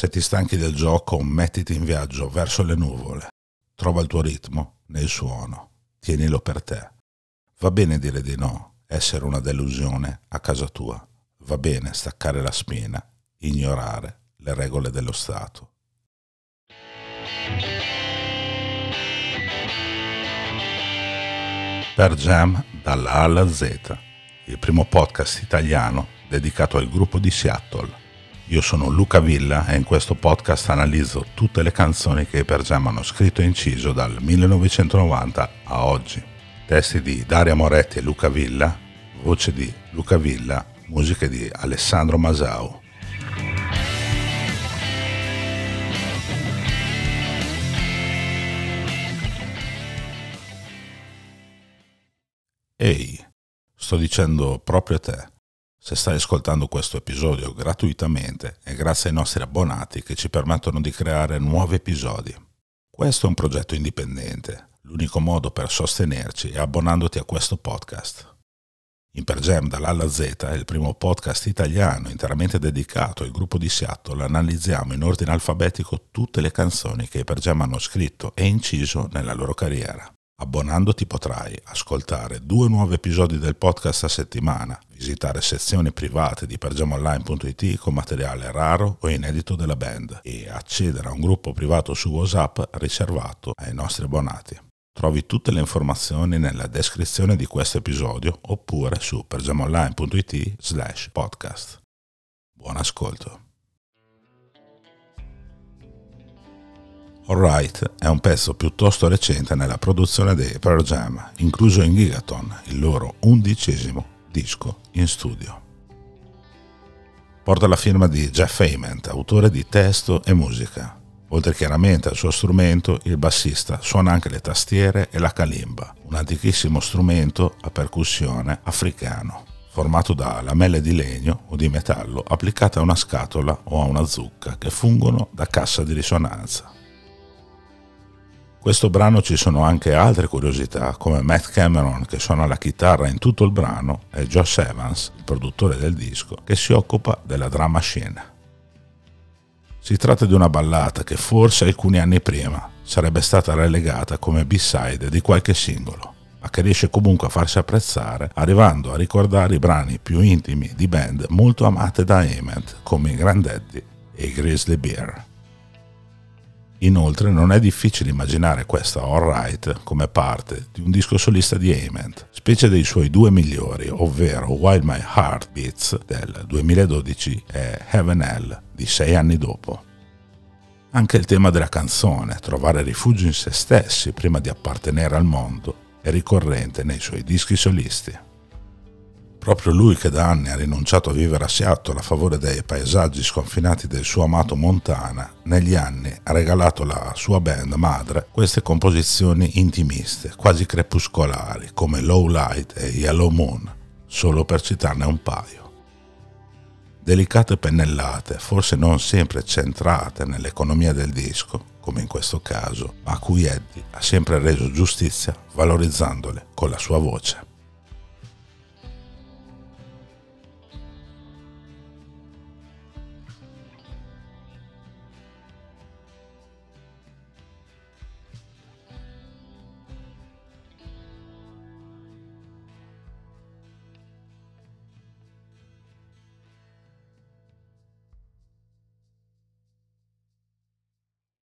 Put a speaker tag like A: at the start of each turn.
A: Se ti stanchi del gioco, mettiti in viaggio verso le nuvole. Trova il tuo ritmo nel suono. Tienilo per te. Va bene dire di no, essere una delusione a casa tua. Va bene staccare la spina, ignorare le regole dello Stato. Per Jam dalla A alla Z, il primo podcast italiano dedicato al gruppo di Seattle. Io sono Luca Villa e in questo podcast analizzo tutte le canzoni che Per Jam hanno scritto e inciso dal 1990 a oggi. Testi di Daria Moretti e Luca Villa, voce di Luca Villa, musiche di Alessandro Masau. Ehi, sto dicendo proprio a te. Se stai ascoltando questo episodio gratuitamente è grazie ai nostri abbonati che ci permettono di creare nuovi episodi. Questo è un progetto indipendente. L'unico modo per sostenerci è abbonandoti a questo podcast. In Per Jam dall'A alla Z è il primo podcast italiano interamente dedicato al gruppo di Seattle. Analizziamo in ordine alfabetico tutte le canzoni che i Per Jam hanno scritto e inciso nella loro carriera. Abbonandoti potrai ascoltare due nuovi episodi del podcast a settimana, visitare sezioni private di pergiamonline.it con materiale raro o inedito della band e accedere a un gruppo privato su WhatsApp riservato ai nostri abbonati. Trovi tutte le informazioni nella descrizione di questo episodio oppure su pergiamonline.it slash podcast. Buon ascolto. Alright è un pezzo piuttosto recente nella produzione dei Pearl Jam, incluso in Gigaton, il loro undicesimo disco in studio. Porta la firma di Jeff Ament, autore di testo e musica. Oltre chiaramente al suo strumento, il bassista suona anche le tastiere e la kalimba, un antichissimo strumento a percussione africano, formato da lamelle di legno o di metallo applicate a una scatola o a una zucca che fungono da cassa di risonanza. Questo brano ci sono anche altre curiosità, come Matt Cameron che suona la chitarra in tutto il brano e Josh Evans, il produttore del disco, che si occupa della drum machine. Si tratta di una ballata che forse alcuni anni prima sarebbe stata relegata come B-side di qualche singolo, ma che riesce comunque a farsi apprezzare arrivando a ricordare i brani più intimi di band molto amate da Ament come i Granddaddy e i Grizzly Bear. Inoltre non è difficile immaginare questa Alright come parte di un disco solista di Ament, specie dei suoi due migliori, ovvero While My Heart Beats del 2012 e Heaven Hell di sei anni dopo. Anche il tema della canzone, trovare rifugio in se stessi prima di appartenere al mondo, è ricorrente nei suoi dischi solisti. Proprio lui che da anni ha rinunciato a vivere a Seattle a favore dei paesaggi sconfinati del suo amato Montana, negli anni ha regalato alla sua band madre queste composizioni intimiste, quasi crepuscolari, come Low Light e Yellow Moon, solo per citarne un paio. Delicate pennellate, forse non sempre centrate nell'economia del disco, come in questo caso, ma a cui Eddie ha sempre reso giustizia valorizzandole con la sua voce.